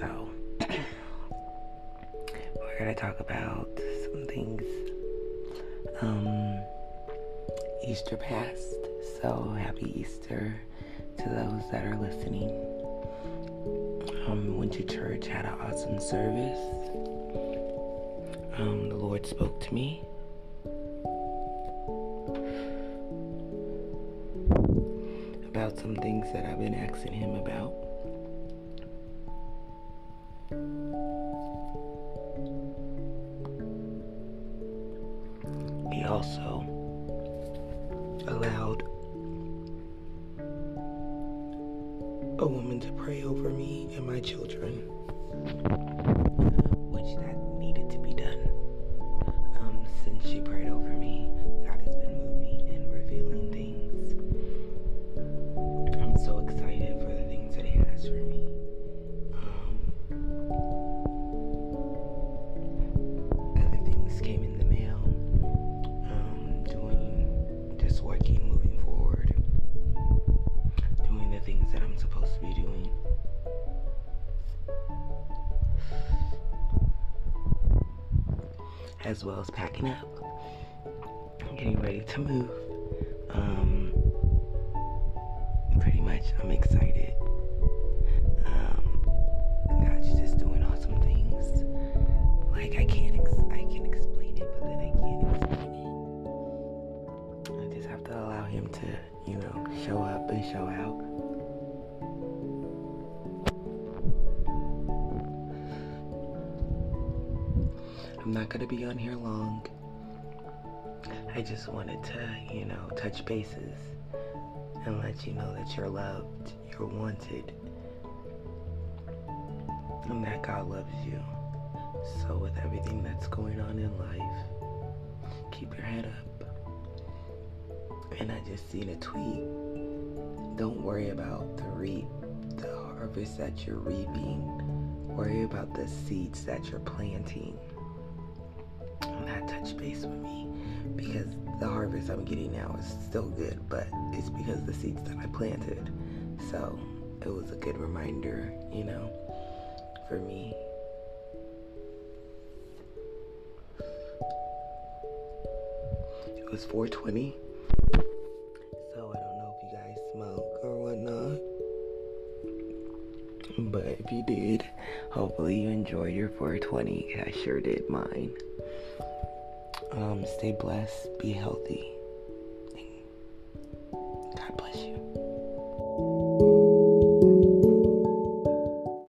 So, we're going to talk about some things. Um, Easter passed, so happy Easter to those that are listening. Um, went to church, had an awesome service. Um, the Lord spoke to me. about some things that I've been asking him about. He also allowed a woman to pray over me and my children, which that needed to be done. Um, since she prayed over me, God has been moving and revealing things. I'm so excited for the things that He has for me. Just working, moving forward, doing the things that I'm supposed to be doing. As well as packing up, getting ready to move. Um, pretty much, I'm excited. To allow Him to, you know, show up and show out. I'm not gonna be on here long. I just wanted to, you know, touch bases and let you know that you're loved, you're wanted, and that God loves you. So, with everything that's going on in life, keep your head up. And I just seen a tweet. Don't worry about the reap, the harvest that you're reaping. Worry about the seeds that you're planting. And that touched base with me because the harvest I'm getting now is still good, but it's because the seeds that I planted. So it was a good reminder, you know, for me. It was 420. So I don't know if you guys smoke or whatnot. But if you did, hopefully you enjoyed your 420. I sure did mine. Um, stay blessed, be healthy. God bless you.